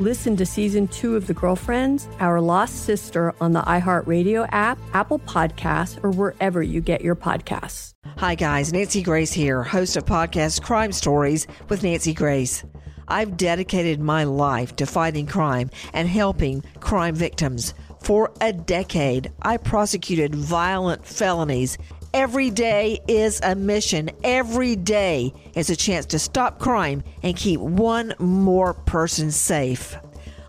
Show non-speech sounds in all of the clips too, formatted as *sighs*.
Listen to season two of The Girlfriends, Our Lost Sister on the iHeartRadio app, Apple Podcasts, or wherever you get your podcasts. Hi, guys. Nancy Grace here, host of podcast Crime Stories with Nancy Grace. I've dedicated my life to fighting crime and helping crime victims. For a decade, I prosecuted violent felonies Every day is a mission. Every day is a chance to stop crime and keep one more person safe.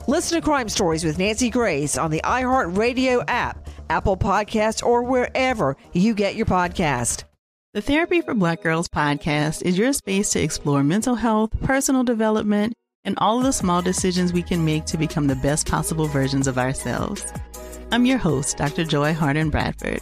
Listen to Crime Stories with Nancy Grace on the iHeartRadio app, Apple Podcasts, or wherever you get your podcast. The Therapy for Black Girls podcast is your space to explore mental health, personal development, and all of the small decisions we can make to become the best possible versions of ourselves. I'm your host, Dr. Joy Harden Bradford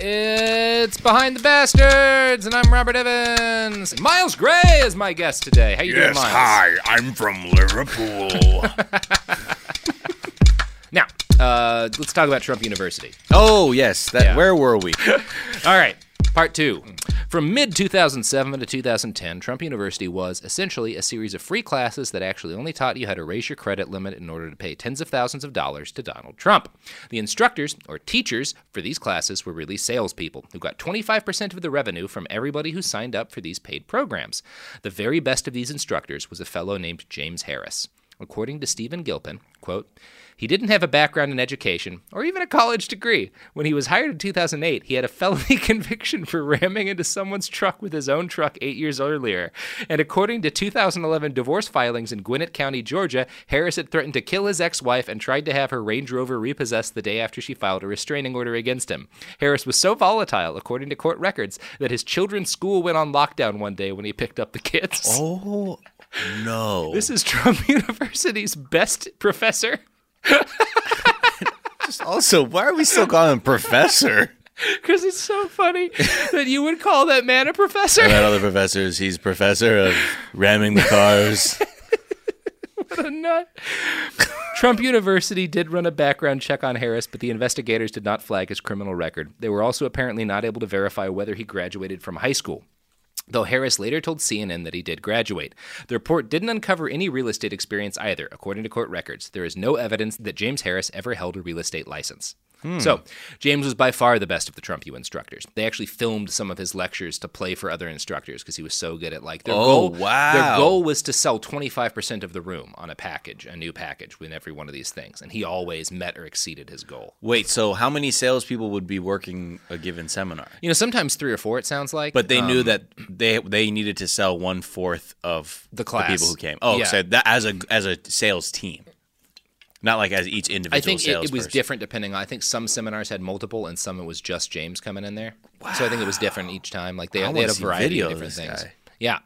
It's Behind the Bastards, and I'm Robert Evans. Miles Gray is my guest today. How you yes, doing, Miles? hi. I'm from Liverpool. *laughs* now, uh, let's talk about Trump University. Oh yes, that. Yeah. Where were we? *laughs* All right, part two. From mid 2007 to 2010, Trump University was essentially a series of free classes that actually only taught you how to raise your credit limit in order to pay tens of thousands of dollars to Donald Trump. The instructors, or teachers, for these classes were really salespeople who got 25% of the revenue from everybody who signed up for these paid programs. The very best of these instructors was a fellow named James Harris. According to Stephen Gilpin, quote, he didn't have a background in education or even a college degree. When he was hired in 2008, he had a felony *laughs* conviction for ramming into someone's truck with his own truck eight years earlier. And according to 2011 divorce filings in Gwinnett County, Georgia, Harris had threatened to kill his ex wife and tried to have her Range Rover repossessed the day after she filed a restraining order against him. Harris was so volatile, according to court records, that his children's school went on lockdown one day when he picked up the kids. Oh no! This is Trump *laughs* University's best professor. *laughs* Just also, why are we still calling him professor? *laughs* Because it's so funny that you would call that man a professor. I met other professors. He's professor of ramming the cars. what a nut. Trump University did run a background check on Harris, but the investigators did not flag his criminal record. They were also apparently not able to verify whether he graduated from high school. Though Harris later told CNN that he did graduate. The report didn't uncover any real estate experience either. According to court records, there is no evidence that James Harris ever held a real estate license. Hmm. So, James was by far the best of the Trump U instructors. They actually filmed some of his lectures to play for other instructors because he was so good at like their Oh, goal. wow. Their goal was to sell 25% of the room on a package, a new package with every one of these things, and he always met or exceeded his goal. Wait, so how many salespeople would be working a given seminar? You know, sometimes three or four. It sounds like, But they knew Um, that they they needed to sell one fourth of The class. people who came. Oh, Yeah. so that as a as a sales team, not like as each individual. I think it, it was different depending on. I think some seminars had multiple, and some it was just James coming in there. Wow. So I think it was different each time. Like they, they had a variety of of different this things. guy. Yeah.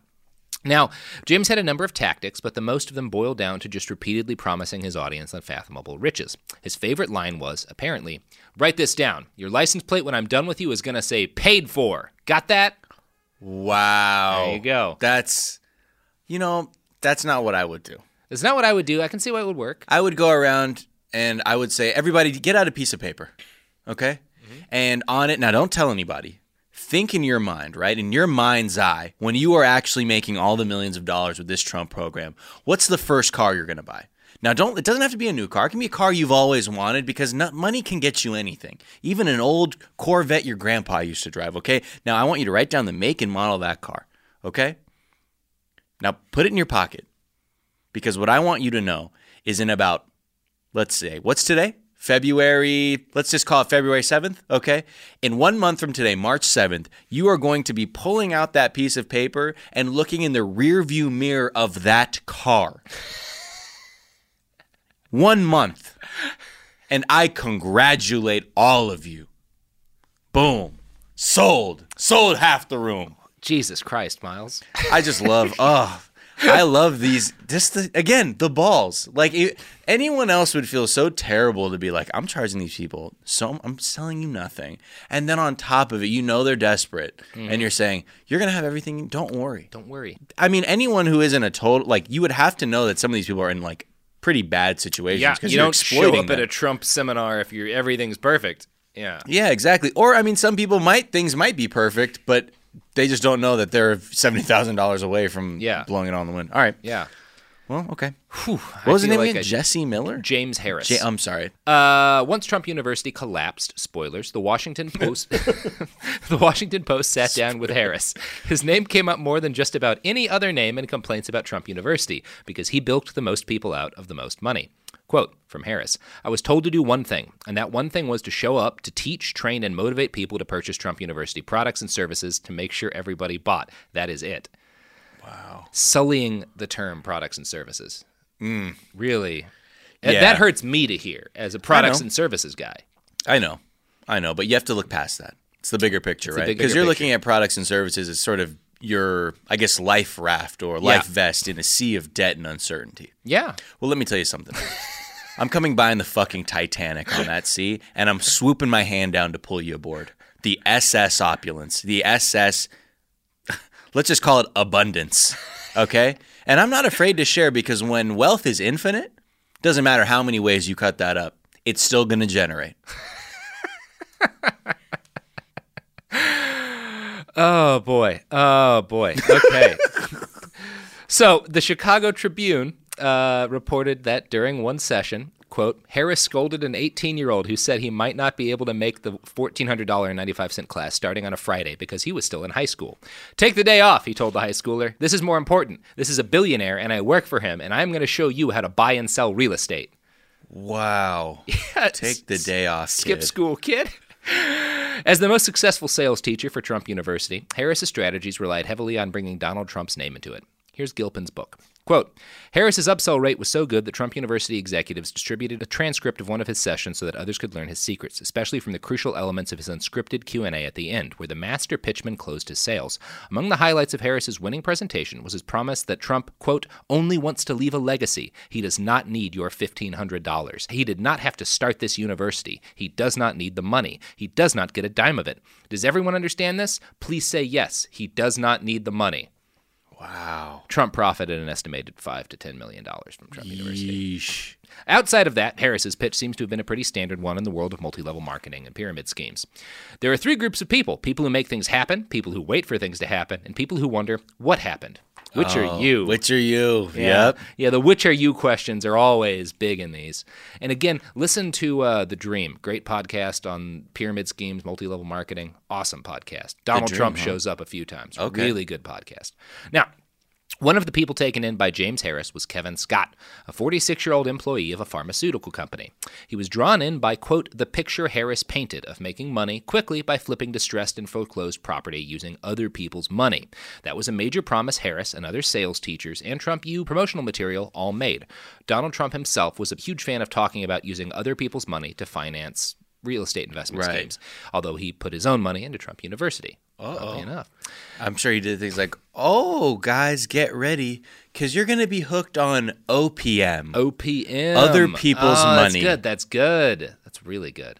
Now, James had a number of tactics, but the most of them boiled down to just repeatedly promising his audience unfathomable riches. His favorite line was, apparently, write this down. Your license plate when I'm done with you is going to say paid for. Got that? Wow. There you go. That's, you know, that's not what I would do. It's not what I would do. I can see why it would work. I would go around and I would say, everybody, get out a piece of paper, okay? Mm-hmm. And on it, now don't tell anybody. Think in your mind, right? In your mind's eye, when you are actually making all the millions of dollars with this Trump program, what's the first car you're going to buy? Now, don't it doesn't have to be a new car. It can be a car you've always wanted because no, money can get you anything. Even an old Corvette your grandpa used to drive. Okay. Now, I want you to write down the make and model of that car. Okay. Now, put it in your pocket because what I want you to know is in about, let's say, what's today? February, let's just call it February 7th, okay? In one month from today, March 7th, you are going to be pulling out that piece of paper and looking in the rear view mirror of that car. *laughs* one month. And I congratulate all of you. Boom. Sold. Sold half the room. Jesus Christ, Miles. I just love, *laughs* oh, I love these. Just the, again, the balls. Like it, anyone else would feel so terrible to be like, I'm charging these people, so I'm selling you nothing, and then on top of it, you know they're desperate, and mm-hmm. you're saying you're gonna have everything. Don't worry. Don't worry. I mean, anyone who isn't a total like you would have to know that some of these people are in like pretty bad situations. Yeah, you don't show up at a Trump seminar if everything's perfect. Yeah. Yeah, exactly. Or I mean, some people might things might be perfect, but they just don't know that they're seventy thousand dollars away from Yeah. blowing it on the wind. All right. Yeah. Well, okay. Whew, What was his name like again? Jesse Miller. James Harris. I'm sorry. Uh, once Trump University collapsed, spoilers, the Washington Post *laughs* the Washington Post sat down with Harris. His name came up more than just about any other name in complaints about Trump University because he bilked the most people out of the most money. Quote from Harris I was told to do one thing, and that one thing was to show up, to teach, train, and motivate people to purchase Trump University products and services to make sure everybody bought. That is it. Wow. Sullying the term products and services. Mm. Really. Yeah. That hurts me to hear as a products and services guy. I know, I know, but you have to look past that. It's the bigger picture, the right? Because you're looking at products and services as sort of your, I guess, life raft or life Yeah. vest in a sea of debt and uncertainty. Yeah. Well, let me tell you something. *laughs* I'm coming by in the fucking Titanic on that sea, and I'm swooping my hand down to pull you aboard. The SS Opulence, the SS, let's just call it abundance, okay? And I'm not afraid to share because when wealth is infinite, doesn't matter how many ways you cut that up, it's still going to generate. Oh boy. Oh boy. Okay. *laughs* so the Chicago Tribune uh, reported that during one session, quote, Harris scolded an 18-year-old who said he might not be able to make the $1,400.95 class starting on a Friday because he was still in high school. Take the day off, he told the high schooler. This is more important. This is a billionaire, and I work for him, and I'm going to show you how to buy and sell real estate. Wow. *laughs* Take the day off. Skip kid. school, kid. As the most successful sales teacher for Trump University, Harris's strategies relied heavily on bringing Donald Trump's name into it. Here's Gilpin's book. Quote, Harris's upsell rate was so good that Trump University executives distributed a transcript of one of his sessions so that others could learn his secrets, especially from the crucial elements of his unscripted Q&A at the end, where the master pitchman closed his sales. Among the highlights of Harris's winning presentation was his promise that Trump, quote, only wants to leave a legacy. He does not need your $1,500. He did not have to start this university. He does not need the money. He does not get a dime of it. Does everyone understand this? Please say yes. He does not need the money. Wow. Trump profited an estimated five to ten million dollars from Trump University. Outside of that, Harris's pitch seems to have been a pretty standard one in the world of multi-level marketing and pyramid schemes. There are three groups of people: people who make things happen, people who wait for things to happen, and people who wonder what happened. Which are you? Which are you? Yeah. Yep. Yeah, the which are you questions are always big in these. And again, listen to uh, The Dream, great podcast on pyramid schemes, multi level marketing. Awesome podcast. Donald Dream, Trump huh? shows up a few times. Okay. Really good podcast. Now, one of the people taken in by James Harris was Kevin Scott, a 46 year old employee of a pharmaceutical company. He was drawn in by, quote, the picture Harris painted of making money quickly by flipping distressed and foreclosed property using other people's money. That was a major promise Harris and other sales teachers and Trump U promotional material all made. Donald Trump himself was a huge fan of talking about using other people's money to finance real estate investment Right. schemes, although he put his own money into Trump University. Oddly enough. I'm sure he did things like, "Oh, guys, get ready, because you're going to be hooked on OPM." OPM. Other people's Oh, money. That's good. That's good. That's really good.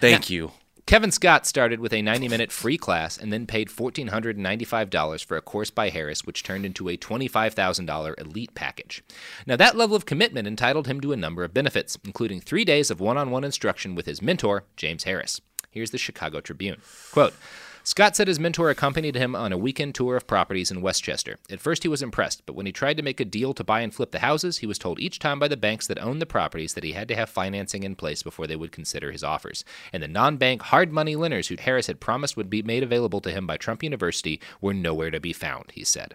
Thank you. Kevin Scott started with a 90 minute free class and then paid $1,495 for a course by Harris, which turned into a $25,000 elite package. Now, that level of commitment entitled him to a number of benefits, including three days of one on one instruction with his mentor, James Harris. Here's the Chicago Tribune. Quote, Scott said his mentor accompanied him on a weekend tour of properties in Westchester. At first, he was impressed, but when he tried to make a deal to buy and flip the houses, he was told each time by the banks that owned the properties that he had to have financing in place before they would consider his offers. And the non bank hard money lenders who Harris had promised would be made available to him by Trump University were nowhere to be found, he said.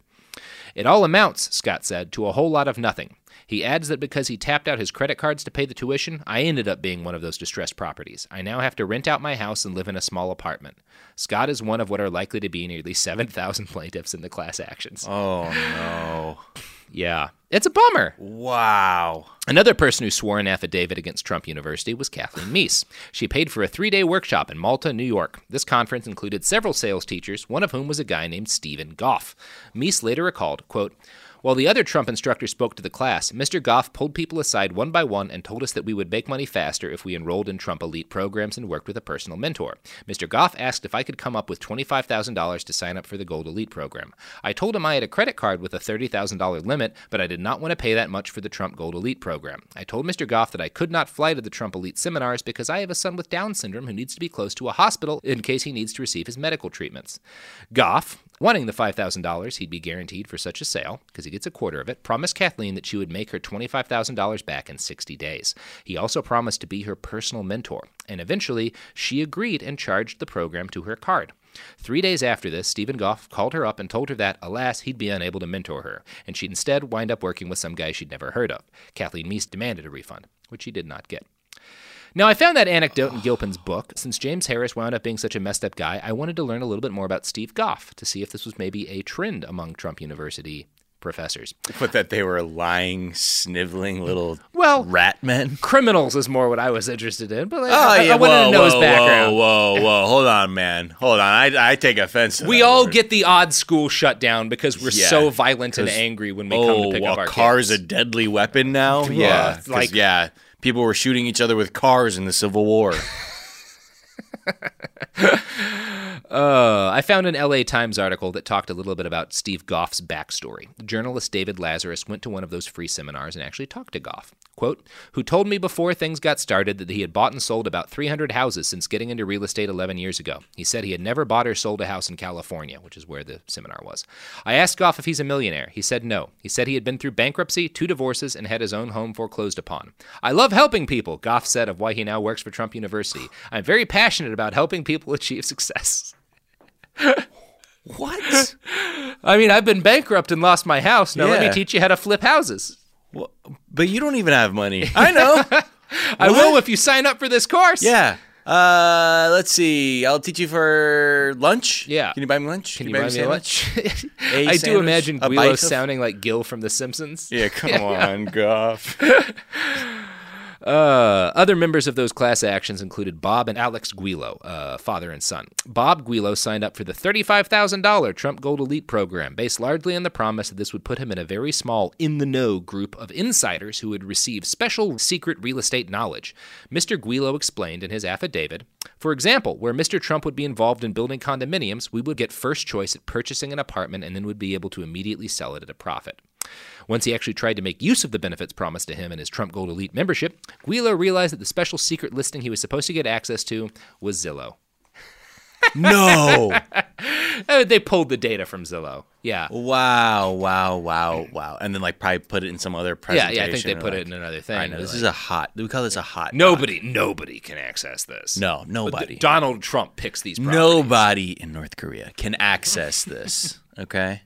It all amounts, Scott said, to a whole lot of nothing. He adds that because he tapped out his credit cards to pay the tuition, I ended up being one of those distressed properties. I now have to rent out my house and live in a small apartment. Scott is one of what are likely to be nearly 7,000 *laughs* plaintiffs in the class actions. Oh no! Yeah, it's a bummer. Wow. Another person who swore an affidavit against Trump University was Kathleen Meese. She paid for a three day workshop in Malta, New York. This conference included several sales teachers, one of whom was a guy named Stephen Goff. Meese later recalled, quote, while the other Trump instructor spoke to the class, Mr. Goff pulled people aside one by one and told us that we would make money faster if we enrolled in Trump elite programs and worked with a personal mentor. Mr. Goff asked if I could come up with $25,000 to sign up for the Gold Elite program. I told him I had a credit card with a $30,000 limit, but I did not want to pay that much for the Trump Gold Elite program. I told Mr. Goff that I could not fly to the Trump Elite seminars because I have a son with Down syndrome who needs to be close to a hospital in case he needs to receive his medical treatments. Goff, Wanting the $5,000 he'd be guaranteed for such a sale, because he gets a quarter of it, promised Kathleen that she would make her $25,000 back in 60 days. He also promised to be her personal mentor, and eventually she agreed and charged the program to her card. Three days after this, Stephen Goff called her up and told her that, alas, he'd be unable to mentor her, and she'd instead wind up working with some guy she'd never heard of. Kathleen Meese demanded a refund, which she did not get. Now, I found that anecdote in Gilpin's book. Since James Harris wound up being such a messed up guy, I wanted to learn a little bit more about Steve Goff to see if this was maybe a trend among Trump University professors. But that they were lying, sniveling little Well, rat men. criminals is more what I was interested in, but like, Oh I, yeah, I wanted whoa, to know his whoa, background. Whoa, whoa, whoa! Hold on, man. Hold on. I, I take offense. We all word. get the odd school shut down because we're Yeah, so violent and angry when we oh, come to pick oh, a up our car's kids. a deadly weapon now. yeah, like- yeah, people were shooting each other with cars in the Civil War. Uh, I found an LA Times article that talked a little bit about Steve Goff's backstory. Journalist David Lazarus went to one of those free seminars and actually talked to Goff. Quote, who told me before things got started that he had bought and sold about 300 houses since getting into real estate 11 years ago. He said he had never bought or sold a house in California, which is where the seminar was. I asked Goff if he's a millionaire. He said no. He said he had been through bankruptcy, two divorces, and had his own home foreclosed upon. I love helping people, Goff said of why he now works for Trump University. I'm very passionate about helping people *laughs* achieve success. what? *laughs* I mean, I've been bankrupt and lost my house. Now let me teach you how to flip houses. Well, but you don't even have money. I know. *laughs* I will if you sign up for this course. yeah. Uh, let's see. I'll teach you for lunch. Yeah. Can you buy me lunch? Can you buy me a sandwich? lunch? A *laughs* I do imagine of- sounding like Gil from The Simpsons. Yeah, come *laughs* on, Goff. Uh, other members of those class actions included Bob and Alex Guillo, uh, father and son. Bob Guillo signed up for the $35,000 Trump Gold Elite program, based largely on the promise that this would put him in a very small, in the know group of insiders who would receive special secret real estate knowledge. Mr. Guillo explained in his affidavit For example, where Mr. Trump would be involved in building condominiums, we would get first choice at purchasing an apartment and then would be able to immediately sell it at a profit. Once he actually tried to make use of the benefits promised to him in his Trump Gold Elite membership, Guillo realized that the special secret listing he was supposed to get access to was Zillow. No. Uh, *laughs* they pulled the data from Zillow. Yeah. Wow, wow, wow, wow. And then like probably put it in some other presentation. yeah, I think they put like- it in another thing. I know this Like, is a hot. We call this a hot. nobody, nobody can access this. No, But the- nobody. Donald Trump picks these. Properties. Nobody in North Korea can access this. *laughs* Okay.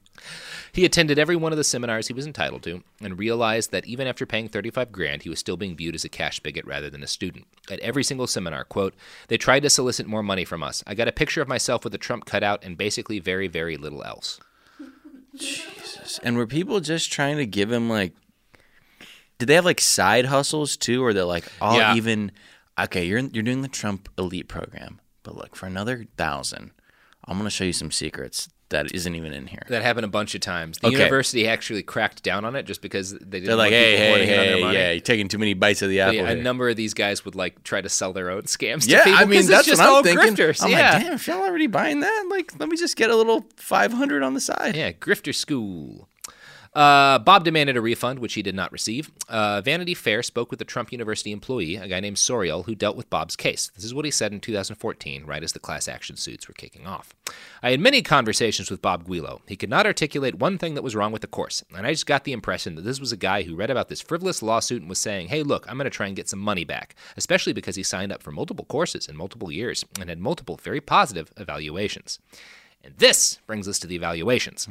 He attended every one of the seminars he was entitled to and realized that even after paying 35 grand, he was still being viewed as a cash bigot rather than a student. At every single seminar, quote, they tried to solicit more money from us. I got a picture of myself with a Trump cutout and basically very, very little else. Jesus. And were people just trying to give him like? Did they have like side hustles too, or they're like all Yeah. even? Okay, you're you're doing the Trump Elite program, but look for another thousand. I'm gonna show you some secrets that isn't even in here. That happened a bunch of times. The Okay. university actually cracked down on it just because they didn't They're like, hey, hey, hoarding in on their hey, yeah, you're taking too many bites of the apple. yeah, a number of these guys would like try to sell their own scams Yeah, to people I mean that's just what I'm all thinking. grifters. I'm yeah. like, damn, if y'all already buying that, like, let me just get a little 500 on the side. Yeah, grifter school. Uh, Bob demanded a refund, which he did not receive. Uh, Vanity Fair spoke with a Trump University employee, a guy named Soriel, who dealt with Bob's case. This is what he said in 2014, right as the class action suits were kicking off. I had many conversations with Bob Guillo. He could not articulate one thing that was wrong with the course, and I just got the impression that this was a guy who read about this frivolous lawsuit and was saying, hey, look, I'm going to try and get some money back, especially because he signed up for multiple courses in multiple years and had multiple very positive evaluations. And this brings us to the evaluations.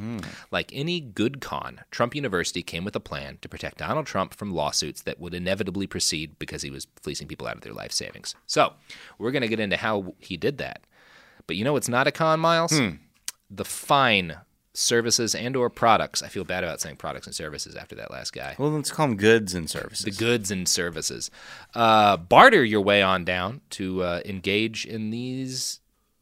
Like any good con, Trump University came with a plan to protect Donald Trump from lawsuits that would inevitably proceed because he was fleecing people out of their life savings. So, we're going to get into how he did that. But you know what's not a con, Miles? The fine services and or products. I feel bad about saying products and services after that last guy. Well, let's call them goods and services. The goods and services. Uh, barter your way on down to uh, engage in these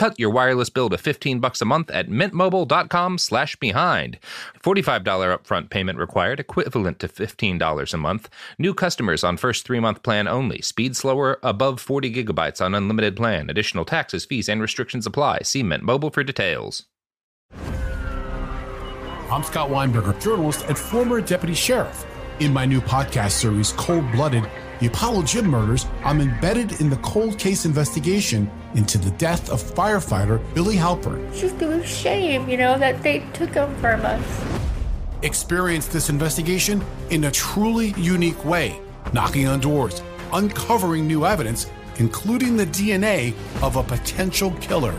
Cut your wireless bill to 15 bucks a month at mintmobile.com/behind. $45 upfront payment required, equivalent to $15 a month. New customers on first 3-month plan only. Speed slower above 40 gigabytes on unlimited plan. Additional taxes, fees, and restrictions apply. See Mint Mobile for details. I'm Scott Weinberger, journalist and former deputy sheriff. In my new podcast series, Cold Blooded The Apollo Gym Murders, I'm embedded in the cold case investigation into the death of firefighter Billy Halpern. It's just a shame, you know, that they took him from us. Experience this investigation in a truly unique way, knocking on doors, uncovering new evidence, including the DNA of a potential killer.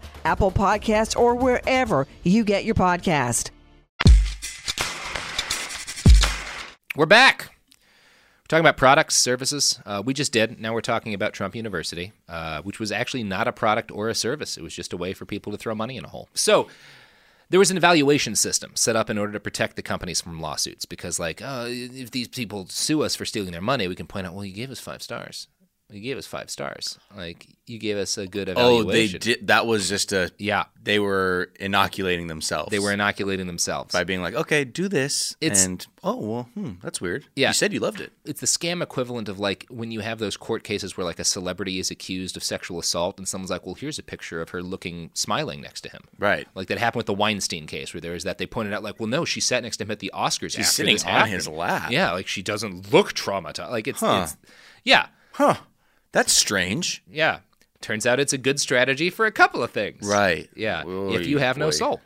Apple Podcast, or wherever you get your podcast. We're back. We're talking about products, services. Uh, we just did. Now we're talking about Trump University, uh, which was actually not a product or a service. It was just a way for people to throw money in a hole. So there was an evaluation system set up in order to protect the companies from lawsuits because, like, uh, if these people sue us for stealing their money, we can point out, well, you gave us five stars. You gave us five stars. Like you gave us a good evaluation. Oh, they did. That was just a. Yeah, They were inoculating themselves. they were inoculating themselves. by being like, okay, do this, It's- and oh well, hmm, that's weird. Yeah. you said you loved it. it's the scam equivalent of like when you have those court cases where like a celebrity is accused of sexual assault and someone's like, well, here's a picture of her looking smiling next to him. Right. Like that happened with the Weinstein case where there was that they pointed out like, well, no, she sat next to him at the Oscars. She's sitting on happened. his lap. Yeah, like she doesn't look traumatized. Like it's, Huh. it's yeah, Huh. That's strange. yeah. Turns out it's a good strategy for a couple of things. Right. Yeah. Oy, if you have no boy. soul.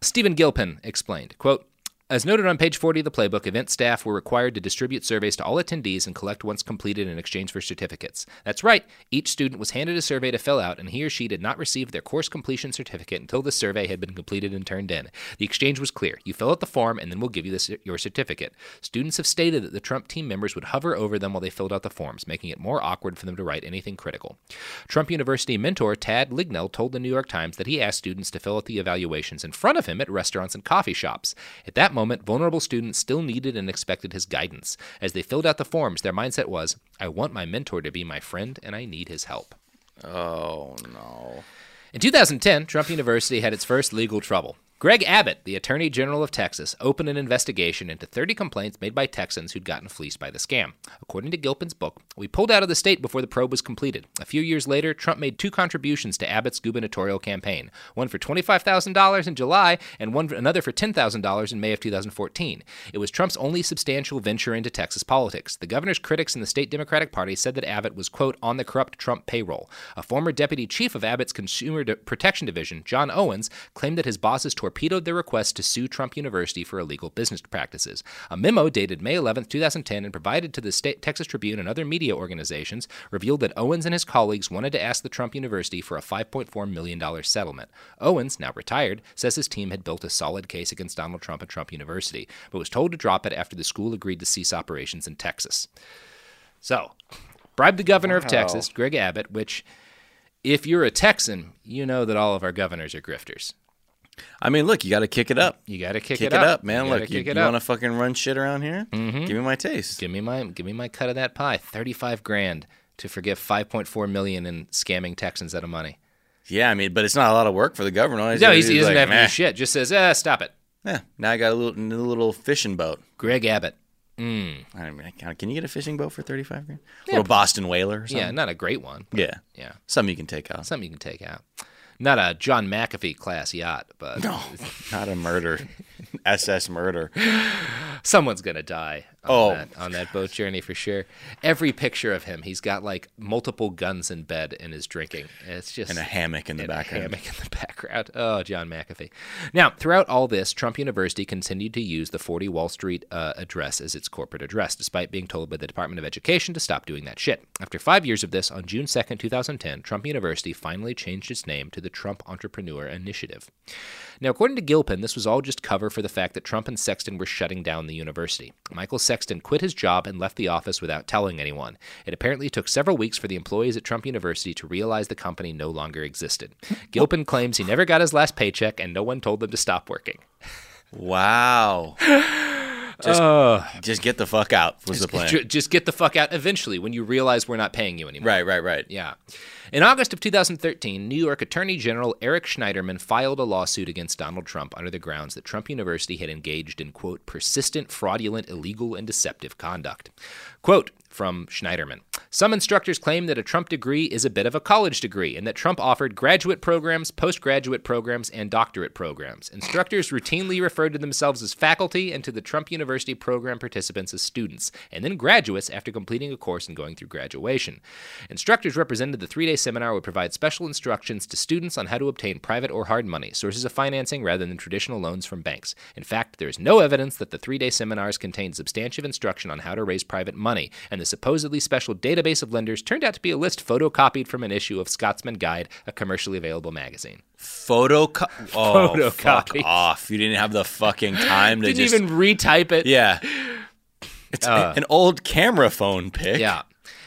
Stephen Gilpin explained, quote, as noted on page 40 of the playbook, event staff were required to distribute surveys to all attendees and collect once completed in exchange for certificates. That's right, each student was handed a survey to fill out, and he or she did not receive their course completion certificate until the survey had been completed and turned in. The exchange was clear. You fill out the form, and then we'll give you your certificate. Students have stated that the Trump team members would hover over them while they filled out the forms, making it more awkward for them to write anything critical. Trump University mentor Tad Lignell told the New York Times that he asked students to fill out the evaluations in front of him at restaurants and coffee shops. At that moment, vulnerable students still needed and expected his guidance. As they filled out the forms, their mindset was, I want my mentor to be my friend and I need his help. Oh no. In 2010, Trump University had its first legal trouble. Greg Abbott, the Attorney General of Texas, opened an investigation into 30 complaints made by Texans who'd gotten fleeced by the scam. According to Gilpin's book, we pulled out of the state before the probe was completed. A few years later, Trump made two contributions to Abbott's gubernatorial campaign one for $25,000 in July and one another for $10,000 in May of 2014. It was Trump's only substantial venture into Texas politics. The governor's critics in the state Democratic Party said that Abbott was, quote, on the corrupt Trump payroll. A former deputy chief of Abbott's Consumer Protection Division, John Owens, claimed that his bosses torpedoed their request to sue Trump University for illegal business practices. A memo dated May 11, 2010, and provided to the state Texas Tribune and other media organizations revealed that Owens and his colleagues wanted to ask the Trump University for a $5.4 million settlement. Owens, now retired, says his team had built a solid case against Donald Trump and Trump University, but was told to drop it after the school agreed to cease operations in Texas. So, bribed the governor of Texas, Greg Abbott, which, if you're a Texan, you know that all of our governors are grifters. I mean, look, you got to kick it up. You got to kick, Kick it, it up, up, man. You Look, you, you want to fucking run shit around here? Mhm. Give me my taste. Give me my give me my cut of that pie. Thirty five grand to forgive five point four million in scamming Texans out of money. Yeah, I mean, but it's not a lot of work for the governor. He's No, he's, he doesn't like, have do shit. Just says, ah, stop it. Yeah, now I got a little new little fishing boat. Greg Abbott. Mm. I mean, can- can you get a fishing boat for thirty five grand? Yeah, little Boston whaler or something. Yeah, not a great one. Yeah, yeah, something you can take out. something you can take out. Not a John McAfee class yacht, but No, not a murder, *laughs* SS murder. someone's gonna die on, Oh. that, on that boat journey for sure. Every picture of him, he's got like multiple guns in bed and is drinking. It's just And a hammock in the background. hammock in the background. Oh, John McAfee. Now, throughout all this, Trump University continued to use the 40 Wall Street uh, address as its corporate address, despite being told by the Department of Education to stop doing that shit. After five years of this, on June 2nd, 2010, Trump University finally changed its name to the Trump Entrepreneur Initiative. Now, according to Gilpin, this was all just cover for the fact that Trump and Sexton were shutting down the university. Michael Sexton quit his job and left the office without telling anyone. It apparently took several weeks for the employees at Trump University to realize the company no longer existed. *laughs* Gilpin claims he never got his last paycheck and no one told them to stop working. Wow. *laughs* Just, uh, just get the fuck out was the plan. Just get the fuck out eventually when you realize we're not paying you anymore. Right, right, right. Yeah. In August of 2013, New York Attorney General Eric Schneiderman filed a lawsuit against Donald Trump under the grounds that Trump University had engaged in, quote, persistent, fraudulent, illegal, and deceptive conduct. Quote from Schneiderman Some instructors claim that a Trump degree is a bit of a college degree and that Trump offered graduate programs, postgraduate programs, and doctorate programs. Instructors routinely referred to themselves as faculty and to the Trump University program participants as students, and then graduates after completing a course and going through graduation. Instructors represented the three day seminar would provide special instructions to students on how to obtain private or hard money, sources of financing rather than traditional loans from banks. In fact, there is no evidence that the three day seminars contained substantive instruction on how to raise private money, and the supposedly special database of lenders turned out to be a list photocopied from an issue of Scotsman Guide, a commercially available magazine. Photo. Co- oh, fuck Photocopy. off! You didn't have the fucking time to Didn't just. even retype it. yeah. It's Uh, an old camera phone pic. Yeah.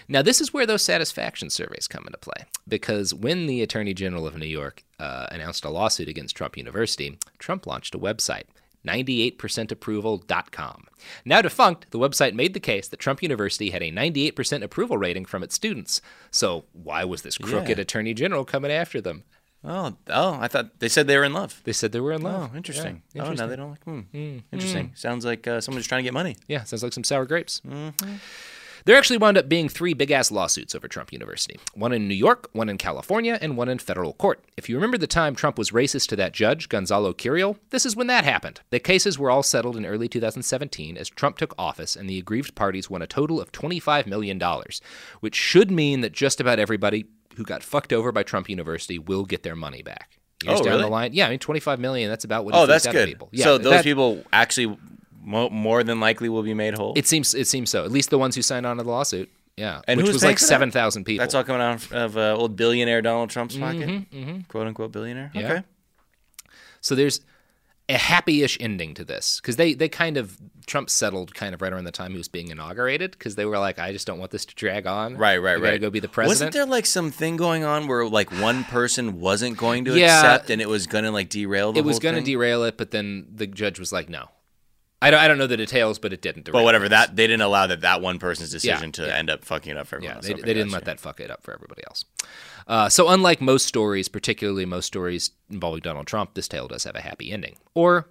Now, this is where those satisfaction surveys come into play. Because when the Attorney General of New York uh, announced a lawsuit against Trump University, Trump launched a website, 98percentapproval.com. Now defunct, the website made the case that Trump University had a 98% approval rating from its students. So, why was this crooked Yeah. Attorney General coming after them? Oh, oh! I thought they said they were in love. They said they were in love. Oh, interesting. Yeah, Oh, now they don't like. Hmm. Interesting. Sounds like uh, someone's trying to get money. Yeah, sounds like some sour grapes. Mm-hmm. There actually wound up being three big ass lawsuits over Trump University one in New York, one in California, and one in federal court. If you remember the time Trump was racist to that judge, Gonzalo Curiel, this is when that happened. The cases were all settled in early 2017 as Trump took office, and the aggrieved parties won a total of $25 million, which should mean that just about everybody who got fucked over by Trump University will get their money back. Years Oh, down really? the line, yeah, I mean, 25 million. That's about what. Oh, that's good. People. Yeah, so those that- people actually mo- more than likely will be made whole. It seems it seems so. At least the ones who signed on to the lawsuit. Yeah, And which was like seven thousand people. That's all coming out of uh, old billionaire Donald Trump's pocket, quote unquote billionaire. Mm-hmm, Yeah. Okay. So there's a happy-ish ending to this because they they kind of Trump settled kind of right around the time he was being inaugurated because they were like, I just don't want this to drag on. Right, right, right. Gotta go be the president. Wasn't there like some thing going on where like one person wasn't going to Yeah. accept and it was going to like derail the it was going to thing? derail it, but then the judge was like, no. I don't, I don't know the details, but it didn't. But whatever that they didn't allow that that one person's decision to yeah. end up fucking it up for everyone Yeah, else. they, they didn't let that fuck it up for everybody else. Uh, so, unlike most stories, particularly most stories involving Donald Trump, this tale does have a happy ending. Or,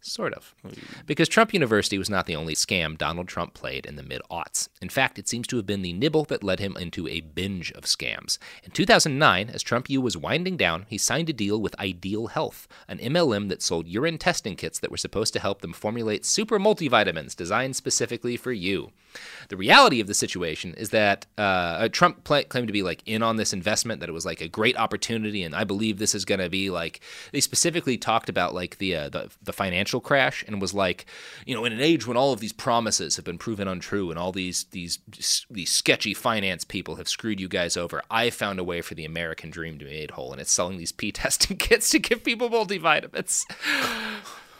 sort of. Hmm. Because Trump University was not the only scam Donald Trump played in the mid aughts. In fact, it seems to have been the nibble that led him into a binge of scams. In 2009, as Trump U was winding down, he signed a deal with Ideal Health, an MLM that sold urine testing kits that were supposed to help them formulate super multivitamins designed specifically for you. The reality of the situation is that uh, Trump pla claimed to be like in on this investment, that it was like a great opportunity, and I believe this is going to be like. They specifically talked about like the, uh, the the financial crash, and was like, you know, in an age when all of these promises have been proven untrue, and all these these these sketchy finance people have screwed you guys over, I found a way for the American dream to be made whole, and it's selling these pee *laughs* testing kits to give people multivitamins.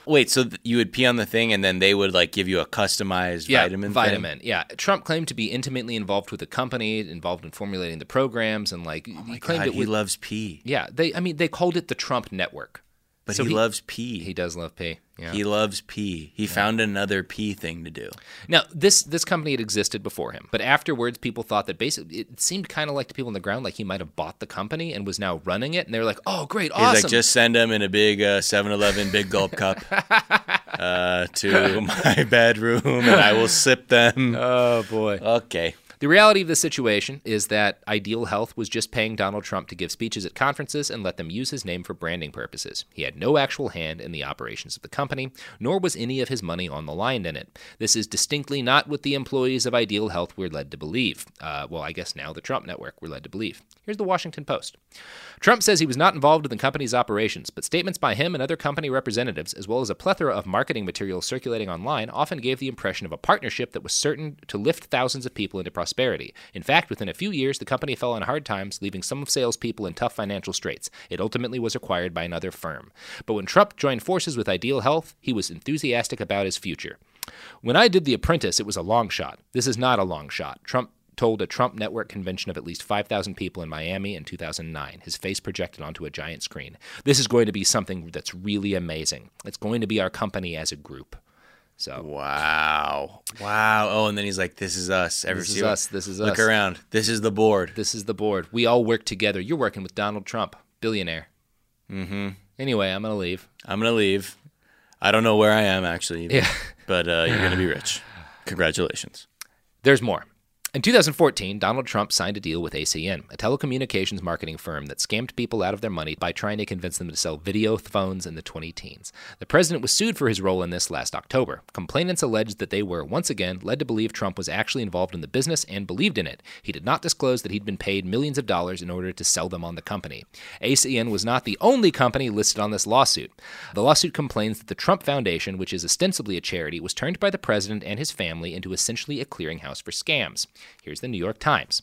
Wait, so th- you would pee on the thing and then they would like give you a customized yeah, vitamin? thing? vitamin. Yeah, Trump claimed to be intimately involved with the company, involved in formulating the programs, and like oh he claimed God, it he was. loves pee. yeah, they. I mean, they called it the Trump Network. But So he, he- loves pee. He does love pee. Yeah. He loves pee. He found another pee thing to do. Now, this this company had existed before him, but afterwards, people thought that basically it seemed kind of like the people on the ground, like he might have bought the company and was now running it, and they were like, "Oh, great, He's awesome!" like, just send him in a big uh, 7-Eleven big gulp cup *laughs* uh, to my *laughs* bedroom, and I will sip them. oh boy. Okay. The reality of the situation is that Ideal Health was just paying Donald Trump to give speeches at conferences and let them use his name for branding purposes. He had no actual hand in the operations of the company, nor was any of his money on the line in it. This is distinctly not what the employees of Ideal Health were led to believe. Uh, well, I guess now the Trump network were led to believe. Here's the Washington Post. Trump says he was not involved in the company's operations, but statements by him and other company representatives, as well as a plethora of marketing materials circulating online, often gave the impression of a partnership that was certain to lift thousands of people into prosperity. In fact, within a few years, the company fell on hard times, leaving some of salespeople in tough financial straits. It ultimately was acquired by another firm. But when Trump joined forces with Ideal Health, he was enthusiastic about his future. When I did The Apprentice, it was a long shot. This is not a long shot. Trump told a Trump network convention of at least 5,000 people in Miami in 2009, his face projected onto a giant screen. This is going to be something that's really amazing. It's going to be our company as a group. So, Wow. Wow. Oh, and then he's like, this is us. Ever This is us. This is Look us. around. This is the board. this is the board. We all work together. You're working with Donald Trump, billionaire. Mm-hmm. Anyway, I'm going to leave. I'm going to leave. I don't know where I am, actually. even, Yeah. But uh, you're going to be *laughs* rich. Congratulations. There's more. In 2014, Donald Trump signed a deal with ACN, a telecommunications marketing firm that scammed people out of their money by trying to convince them to sell video phones in the 20 teens. The president was sued for his role in this last October. Complainants alleged that they were, once again, led to believe Trump was actually involved in the business and believed in it. He did not disclose that he'd been paid millions of dollars in order to sell them on the company. ACN was not the only company listed on this lawsuit. The lawsuit complains that the Trump Foundation, which is ostensibly a charity, was turned by the president and his family into essentially a clearinghouse for scams. Here's the New York Times.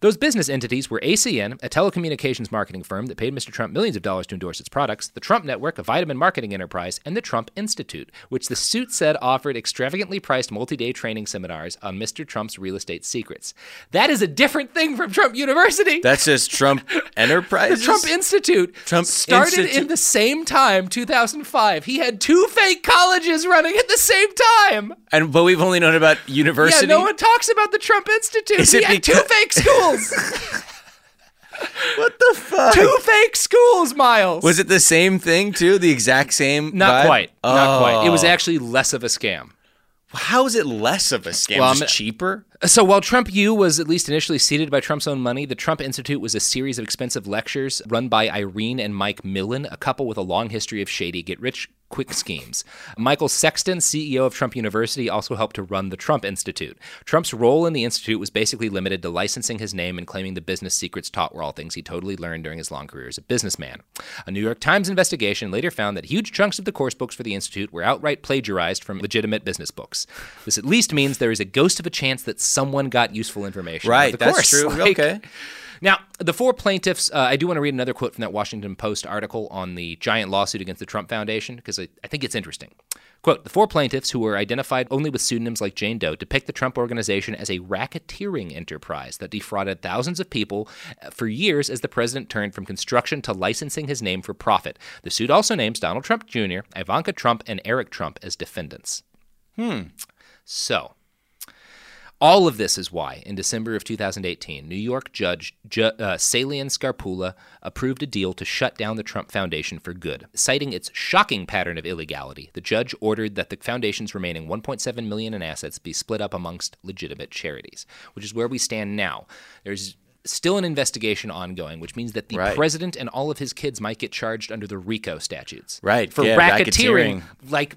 Those business entities were ACN, a telecommunications marketing firm that paid Mr. Trump millions of dollars to endorse its products, the Trump Network, a vitamin marketing enterprise, and the Trump Institute, which the suit said offered extravagantly priced multi day training seminars on Mr. Trump's real estate secrets. That is a different thing from Trump University. That's says Trump Enterprise. *laughs* The Trump Institute Trump started Institute. in the same time, 2005. He had two fake colleges running at the same time. and but we've only known about university. Yeah, no one talks about the Trump Institute. Is he it had two fake schools. *laughs* what the fuck? two fake schools, Miles. Was it the same thing too? The exact same? Not vibe? quite. Not quite. It was Oh. actually less of a scam. How is it less of a scam? Well, Just I'm- cheaper? So while Trump U was at least initially seeded by Trump's own money, the Trump Institute was a series of expensive lectures run by Irene and Mike Milin, a couple with a long history of shady get rich quick schemes. Michael Sexton, CEO of Trump University, also helped to run the Trump Institute. Trump's role in the institute was basically limited to licensing his name and claiming the business secrets taught were all things he totally learned during his long career as a businessman. A New York Times investigation later found that huge chunks of the course books for the institute were outright plagiarized from legitimate business books. This at least means there is a ghost of a chance that someone got useful information. of Right, that's course. true. *laughs* Like- Okay. Now, the four plaintiffs, uh, I do want to read another quote from that Washington Post article on the giant lawsuit against the Trump Foundation because I, I think it's interesting. Quote The four plaintiffs, who were identified only with pseudonyms like Jane Doe, depict the Trump organization as a racketeering enterprise that defrauded thousands of people uh, for years as the president turned from construction to licensing his name for profit. The suit also names Donald Trump Jr., Ivanka Trump, and Eric Trump as defendants. Hmm. So, all of this is why, in December of 2018, New York Judge Ju- uh, Saliann Scarpulla approved a deal to shut down the Trump Foundation for good. Citing its shocking pattern of illegality, the judge ordered that the foundation's remaining 1.7 million in assets be split up amongst legitimate charities, which is where we stand now. There's still an investigation ongoing, which means that the Right. president and all of his kids might get charged under the RICO statutes. Right, For yeah, racketeering, racketeering. like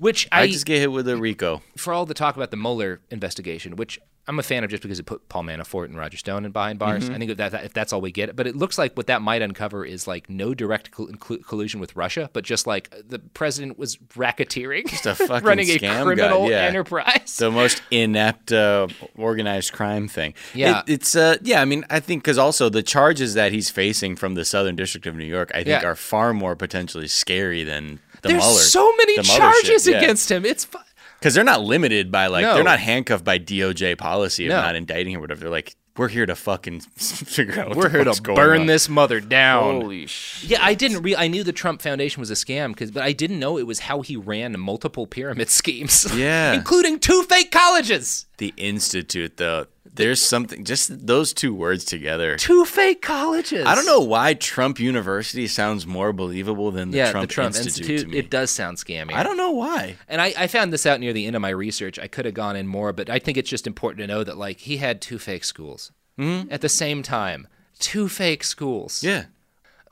which I, I just get hit with a RICO. for all the talk about the Mueller investigation, which I'm a fan of just because it put Paul Manafort and Roger Stone in behind bars. Mhm. I think that, that if that's all we get, but it looks like what that might uncover is like no direct col- collu- collusion with Russia, but just like the president was racketeering, Just a fucking *laughs* running a criminal guy, yeah. enterprise. the most inept uh, organized crime thing. Yeah. It- it's uh, yeah. I mean, I think because also the charges that he's facing from the Southern District of New York, I think, Yeah. are far more potentially scary than the There's Mueller. so many the charges shit, yeah. against him. It's fu- because they're not limited by like No. they're not handcuffed by DOJ policy of No. not indicting him or whatever. They're like, we're here to fucking *laughs* figure out. What We're the here fuck's to going burn on." this mother down. Holy shit! Yeah, I didn't. Re- I knew the Trump Foundation was a scam because, but I didn't know it was how he ran multiple pyramid *laughs* schemes. Yeah. including two fake colleges. The institute, though, there's something. Just those two words together. Two fake colleges. I don't know why Trump University sounds more believable than the yeah, Trump, the Trump Institute, Institute. to me. It does sound scammy. I don't know why. And I, I found this out near the end of my research. I could have gone in more, but I think it's just important to know that like he had two fake schools Mhm. at the same time. Two fake schools. Yeah.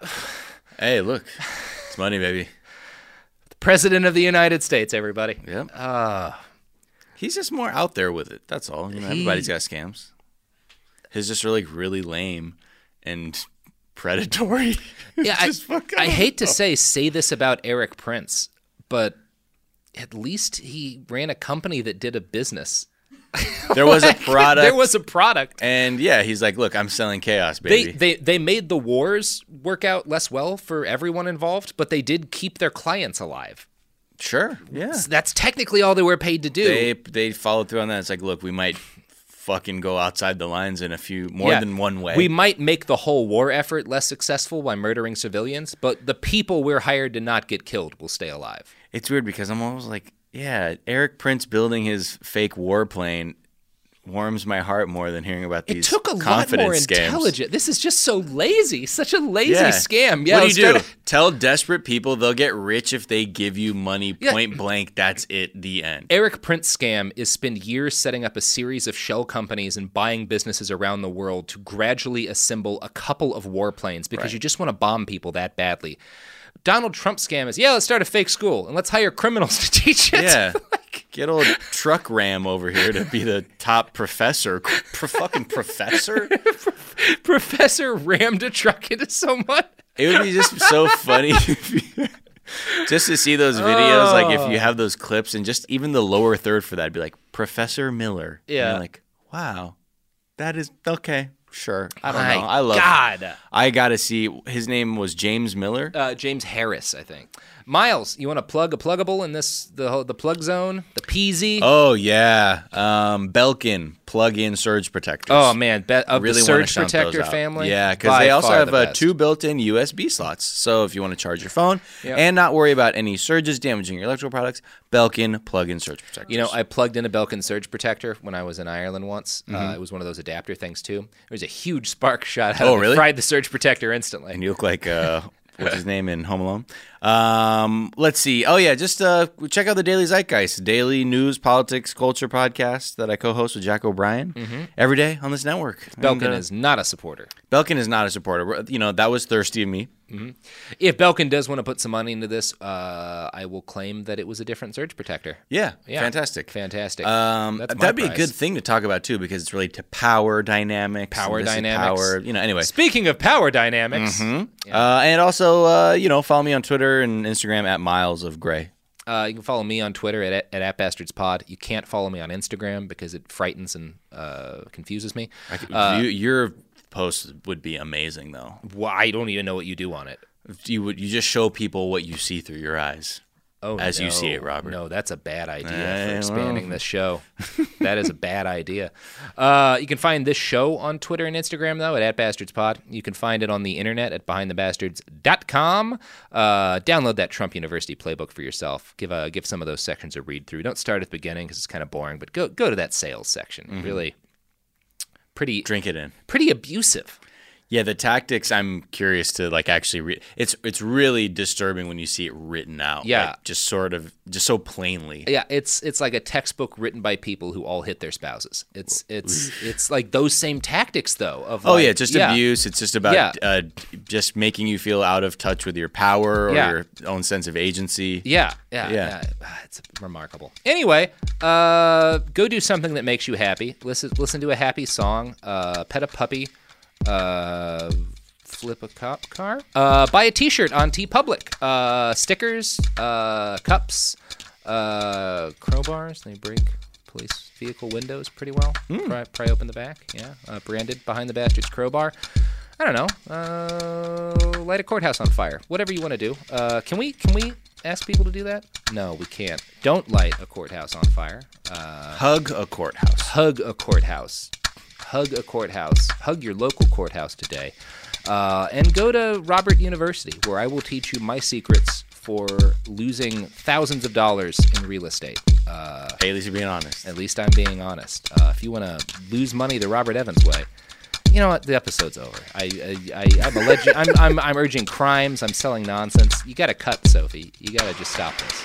*sighs* hey, look, it's money, baby. *sighs* The President of the United States, everybody. Yep. Uh, He's just more out there with it. That's all. You know, He- everybody's got scams. His just really, really lame and predatory. *laughs* yeah, *laughs* I, I hate to say say this about Erik Prince, but at least he ran a company that did a business. *laughs* There was a product. There was a product. And yeah, he's like, look, I'm selling chaos, baby." They, they they made the wars work out less well for everyone involved, but they did keep their clients alive. Sure. Yeah. That's technically all they were paid to do. They they followed through on that. It's like, look, we might fucking go outside the lines in a few more Yeah. than one way. We might make the whole war effort less successful by murdering civilians, but the people we're hired to not get killed will stay alive. It's weird because I'm always like, yeah, Erik Prince building his fake warplane warms my heart more than hearing about these. It took a lot confidence more scams. intelligent. This is just so lazy, such a lazy Yeah. scam. Yeah, what do you do? to- Tell desperate people they'll get rich if they give you money Yeah. point blank. That's it. The end. Erik Prince scam is spend years setting up a series of shell companies and buying businesses around the world to gradually assemble a couple of warplanes because Right. you just want to bomb people that badly. Donald Trump scam is yeah, let's start a fake school and let's hire criminals to *laughs* teach it. Yeah. *laughs* Get old truck ram over here to be the top professor. Pro- fucking professor? *laughs* Professor rammed a truck into someone. It would be just so funny just to see those videos. Like if Oh. you have those clips and just even the lower third for that, be like Professor Miller. And Yeah. like Wow. That is okay. Sure. I don't My know. I love God. I got to see his name was James Miller. Uh, James Harris, I think. Miles, you want to plug a pluggable in this the the plug zone, the PZ? Oh yeah. Um Belkin plug-in surge protectors. Oh, man, be- of really the surge protector family. Yeah, because they also have the uh, two built-in USB slots. So if you want to charge your phone Yep. and not worry about any surges damaging your electrical products, Belkin plug-in surge protectors. You know, I plugged in a Belkin surge protector when I was in Ireland once. Uh, Mhm. it was one of those adapter things too. There was a huge spark *laughs* shot out Oh, of really? Fried the surge protector instantly. and you look like uh, what's his *laughs* name in Home Alone. Um, let's see. Oh yeah, just uh, check out the Daily Zeitgeist, daily news, politics, culture podcast that I co-host with Jack O'Brien Mhm. every day on this network. Belkin And, uh, is not a supporter. Belkin is not a supporter. You know that was thirsty of me. Hmm If Belkin does want to put some money into this, uh, I will claim that it was a different surge protector. Yeah, Yeah. fantastic, fantastic. Um, that'd be a good thing to talk about too, because it's related to power dynamics, Power and this is dynamics. power. You know, anyway. Speaking of power dynamics, Mhm. Uh, and also, uh, you know, follow me on Twitter and Instagram at Miles of Gray. Uh, you can follow me on Twitter at, at, @bastardspod. You can't follow me on Instagram because it frightens and uh, confuses me. Uh, you, your post would be amazing, though. well, I don't even know what you do on it. You would you just show people what you see through your eyes. Oh, as you see it, Robert. No, that's a bad idea Eh, for expanding well. this show. *laughs* that is a bad idea. Uh, you can find this show on Twitter and Instagram, though, at, @bastardspod. You can find it on the internet at behindthebastards.com. Uh, download that Trump University playbook for yourself. Give a, give some of those sections a read through. Don't start at the beginning because it's kind of boring, but go go to that sales section. Mhm. Really, pretty Drink it in. pretty abusive. Yeah, the tactics. I'm curious to like actually. Re- it's it's really disturbing when you see it written out. Yeah. like, just sort of just so plainly. Yeah, it's it's like a textbook written by people who all hit their spouses. It's it's it's like those same tactics though. Of Oh like- yeah, just yeah. abuse. It's just about Yeah. uh, just making you feel out of touch with your power or Yeah. your own sense of agency. Yeah, yeah, Yeah. yeah. It's remarkable. Anyway, uh, go do something that makes you happy. Listen, listen to a happy song. Uh, pet a puppy. Uh, flip a cop car. Uh, buy a T-shirt on TeePublic. Uh, stickers. Uh, cups. Uh, crowbars. They break police vehicle windows pretty well. Pry, pry open the back. Yeah, uh, branded behind the bastards crowbar. I don't know. Uh, light a courthouse on fire. Whatever you want to do. Uh, can we? Can we ask people to do that? No, we can't. Don't light a courthouse on fire. Uh, Hug a courthouse. hug a courthouse. Hug a courthouse. Hug your local courthouse today. Uh, and go to Robert University, where I will teach you my secrets for losing thousands of dollars in real estate. Uh, Hey, at least you're being honest. at least I'm being honest. Uh, if you want to lose money the Robert Evans way, you know what? The episode's over. I, I, I'm alleging. I'm, I'm, I'm urging crimes. I'm selling nonsense. You got to cut, Sophie. You got to just stop this.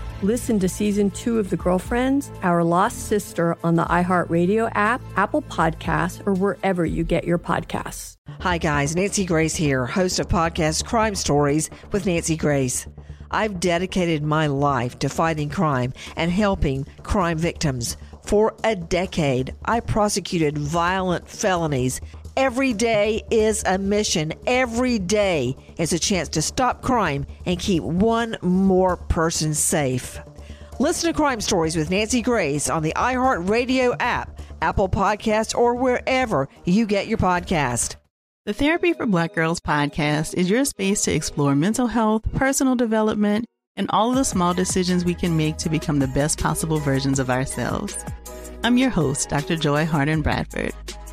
Listen to season two of The Girlfriends, Our Lost Sister on the iHeartRadio app, Apple Podcasts, or wherever you get your podcasts. Hi, guys. Nancy Grace here, host of podcast Crime Stories with Nancy Grace. I've dedicated my life to fighting crime and helping crime victims. For a decade, I prosecuted violent felonies. Every day is a mission. Every day is a chance to stop crime and keep one more person safe. Listen to Crime Stories with Nancy Grace on the iHeartRadio app, Apple Podcasts, or wherever you get your podcast. The Therapy for Black Girls podcast is your space to explore mental health, personal development, and all the small decisions we can make to become the best possible versions of ourselves. I'm your host, Dr. Joy Harden Bradford,